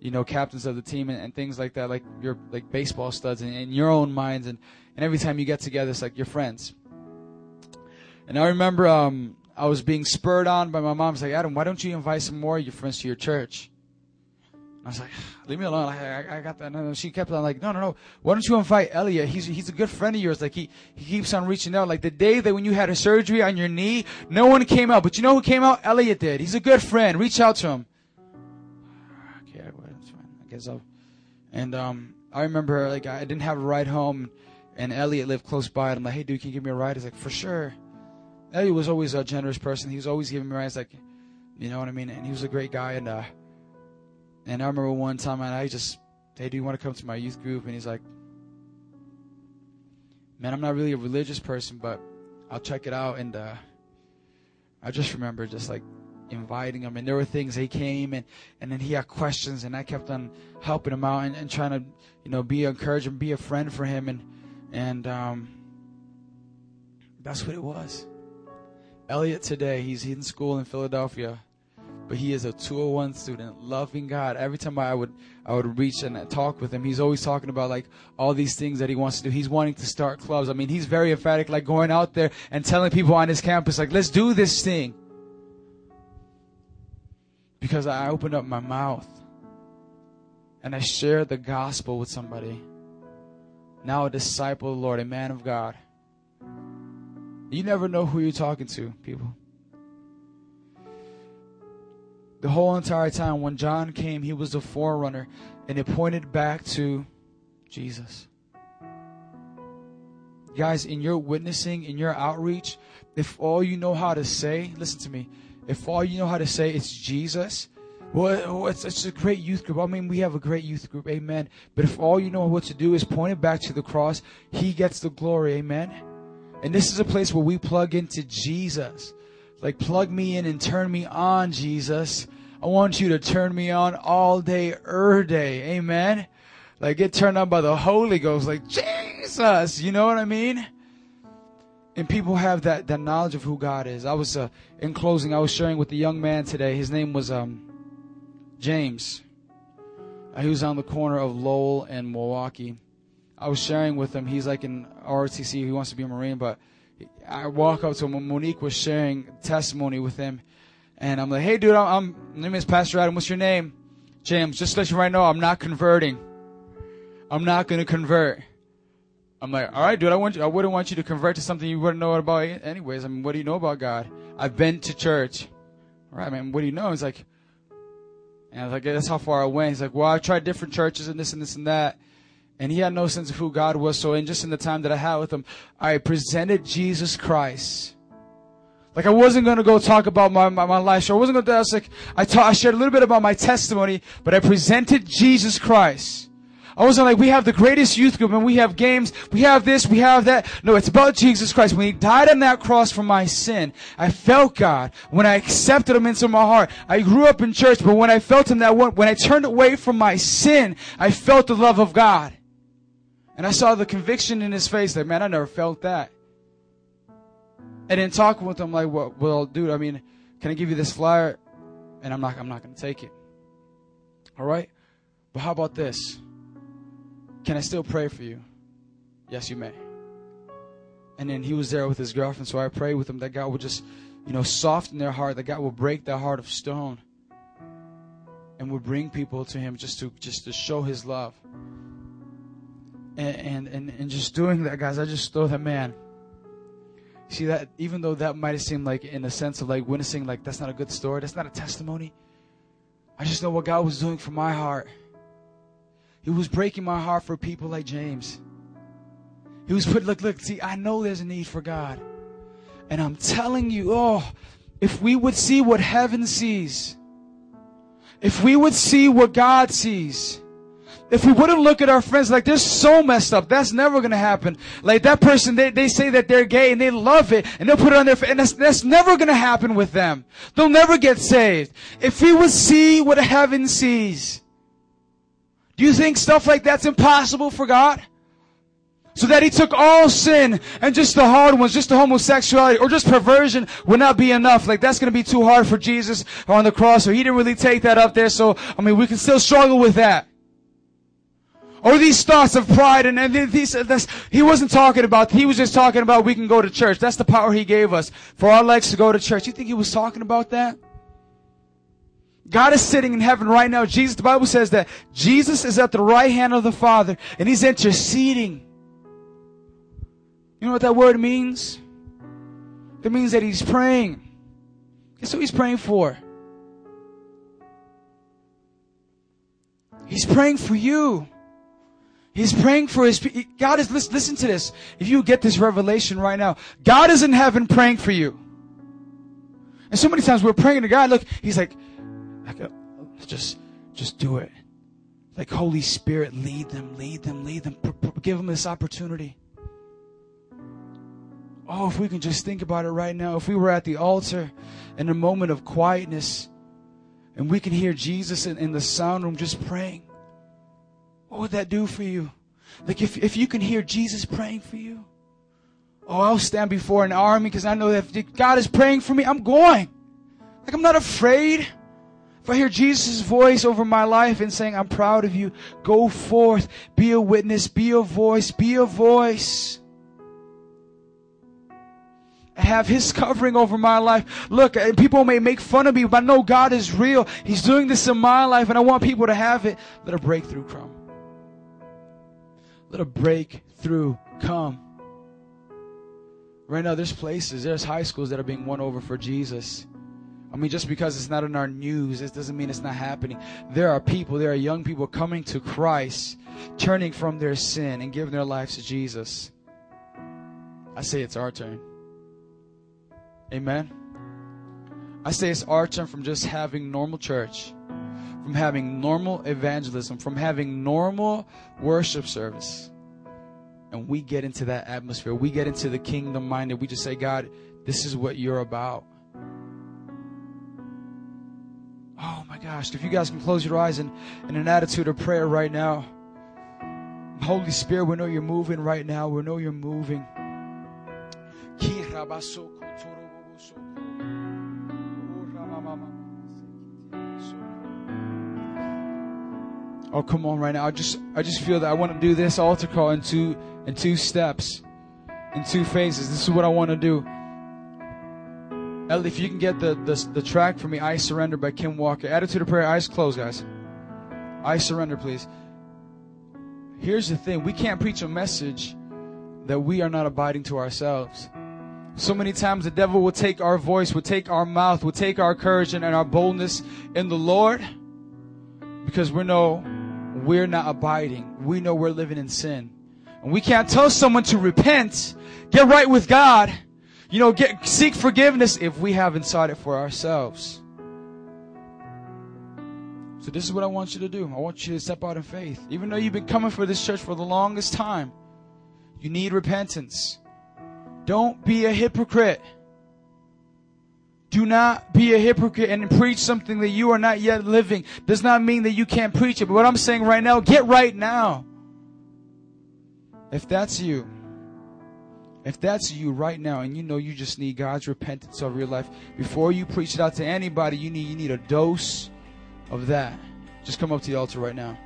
you know, captains of the team and, and things like that, like your like baseball studs in your own minds, and and every time you get together, it's like your friends. And I remember um, I was being spurred on by my mom. She's like, Adam, why don't you invite some more of your friends to your church? I was like, leave me alone. I, I, got that. And she kept on like, no, no, no. Why don't you invite Elliot? He's, he's a good friend of yours. Like he, he keeps on reaching out. Like the day that when you had a surgery on your knee, no one came out. But you know who came out? Elliot did. He's a good friend. Reach out to him. Okay, that's fine. I guess I'll. And, um, I remember like I didn't have a ride home and Elliot lived close by. And I'm like, hey dude, can you give me a ride? He's like, for sure. Eddie was always a generous person. He was always giving me rides, like, you know what I mean. And he was a great guy. And uh, and I remember one time, and I just Hey, do you want to come to my youth group? And he's like, Man, I'm not really a religious person, but I'll check it out. And uh, I just remember just like inviting him. And there were things he came and, and then he had questions and I kept on helping him out and, and trying to, you know, be encouraging, be a friend for him. And, and, um, that's what it was. Elliot today, he's in school in Philadelphia, but he is a 201 student, loving God. Every time I would, I would reach and talk with him, he's always talking about like all these things that he wants to do. He's wanting to start clubs. I mean, he's very emphatic, like going out there and telling people on his campus, like, let's do this thing because I opened up my mouth and I shared the gospel with somebody. Now a disciple of the Lord, a man of God. You never know who you're talking to, people. The whole entire time when John came, he was the forerunner and it pointed back to Jesus. Guys, in your witnessing, in your outreach, if all you know how to say, listen to me, if all you know how to say it's Jesus, well, it's, it's a great youth group. I mean, we have a great youth group, amen. But if all you know what to do is point it back to the cross, He gets the glory, amen. And this is a place where we plug into Jesus. Like, plug me in and turn me on, Jesus. I want you to turn me on all day, er day, amen. Like, get turned on by the Holy Ghost, like, Jesus, you know what I mean? and people have that, that knowledge of who God is. I was uh, in closing. I was sharing with a young man today. His name was um, James. Uh, he was on the corner of Lowell and Milwaukee. I was sharing with him. He's like in ROTC. He wants to be a Marine, but I walk up to him. Monique was sharing testimony with him, and I'm like, "Hey, dude, I'm, I'm name is Pastor Adam. What's your name?" James. Just to let you right know, I'm not converting. I'm not going to convert. I'm like, all right, dude, I want you, I wouldn't want you to convert to something you wouldn't know about anyways. I mean, what do you know about God? I've been to church. All right, man, what do you know? He's like, and I was like, that's how far I went. He's like, well, I tried different churches and this and this and that. And he had no sense of who God was. So in just in the time that I had with him, I presented Jesus Christ. Like I wasn't to go talk about my, my, my life. So I wasn't to, I was like, I, ta- I shared a little bit about my testimony, but I presented Jesus Christ. I wasn't like, we have the greatest youth group and we have games, we have this, we have that. No, it's about Jesus Christ. When He died on that cross for my sin, I felt God. When I accepted Him into my heart, I grew up in church, but when I felt Him that one, when I turned away from my sin, I felt the love of God. And I saw the conviction in His face, like, man, I never felt that. And then talking with him, like, well, well, dude, I mean, can I give you this flyer? And I'm not, I'm not going to take it. All right? But how about this? Can I still pray for you? Yes, you may. And then he was there with his girlfriend, so I prayed with him that God would just, you know, soften their heart, that God would break their heart of stone and would bring people to him just to just to show his love. And and and, just doing that, guys, I just thought that man. See that even though that might seemed like in a sense of like witnessing, like that's not a good story, that's not a testimony. I just know what God was doing for my heart. He was breaking my heart for people like James. He was put, look, look, see, I know there's a need for God. And I'm telling you, oh, if we would see what heaven sees, if we would see what God sees, if we wouldn't look at our friends like they're so messed up, that's never gonna happen. Like that person, they, they say that they're gay and they love it and they'll put it on their and that's, that's never gonna happen with them. They'll never get saved. If we would see what heaven sees, do you think stuff like that's impossible for God? So that he took all sin and just the hard ones, just the homosexuality or just perversion would not be enough. Like that's going to be too hard for Jesus on the cross. So he didn't really take that up there. So, I mean, we can still struggle with that. Or these thoughts of pride and, and these, that's, he wasn't talking about, he was just talking about we can go to church. That's the power he gave us for our legs to go to church. You think he was talking about that? God is sitting in heaven right now. Jesus, the Bible says that Jesus is at the right hand of the Father and he's interceding. You know what that word means? It means that he's praying. Guess who he's praying for? He's praying for you. He's praying for his God is listen, listen to this. If you get this revelation right now, God is in heaven praying for you. And so many times we're praying to God, look, he's like, like, uh, just, just do it. Like, Holy Spirit, lead them, lead them, lead them. Give them this opportunity. Oh, if we can just think about it right now. If we were at the altar in a moment of quietness and we can hear Jesus in, in the sound room just praying, what would that do for you? Like if, if you can hear Jesus praying for you, oh, I'll stand before an army because I know that if God is praying for me, I'm going. Like I'm not afraid. If I hear Jesus' voice over my life and saying, I'm proud of you, go forth, be a witness, be a voice, be a voice. I have His *laughs* covering over my life. Look, uh, people may make fun of me, but I know God is real. He's doing this in my life, and I want people to have it. Let a breakthrough come. Let a breakthrough come. Right now, there's places, there's high schools that are being won over for Jesus. I mean, just because it's not in our news, it doesn't mean it's not happening. There are people, there are young people coming to Christ, turning from their sin and giving their lives to Jesus. I say it's our turn. Amen. I say it's our turn from just having normal church, from having normal evangelism, from having normal worship service. And we get into that atmosphere. We get into the kingdom minded. We just say, God, this is what you're about. Oh my gosh, if you guys can close your eyes in, in an attitude of prayer right now. Holy Spirit, we know you're moving right now. We know you're moving. Oh, come on right now. I just I just feel that I want to do this altar call in two in two steps, in two phases. This is what I want to do. Ellie, if you can get the, the, the track for me, I Surrender by Kim Walker. Attitude of prayer, eyes closed, guys. I surrender, please. Here's the thing we can't preach a message that we are not abiding to ourselves. So many times the devil will take our voice, will take our mouth, will take our courage and, and our boldness in the Lord because we know we're not abiding. We know we're living in sin. And we can't tell someone to repent, get right with God, you know, get, seek forgiveness if we haven't sought it for ourselves. So this is what I want you to do. I want you to step out in faith. Even though you've been coming for this church for the longest time, you need repentance. Don't be a hypocrite. Do not be a hypocrite and preach something that you are not yet living. Does not mean that you can't preach it. But what I'm saying right now, get right now. If that's you, if that's you right now and you know you just need God's repentance over your life, before you preach it out to anybody, you need you need a dose of that. Just come up to the altar right now.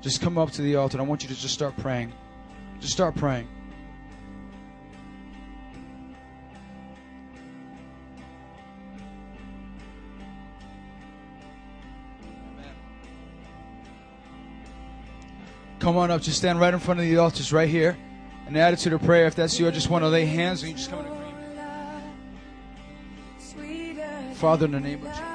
Just come up to the altar. I want you to just start praying. Just start praying. Come on up. Just stand right in front of the altars right here. An attitude of prayer. If that's you, I just want to lay hands and you just come in agreement. Father, in the name of Jesus.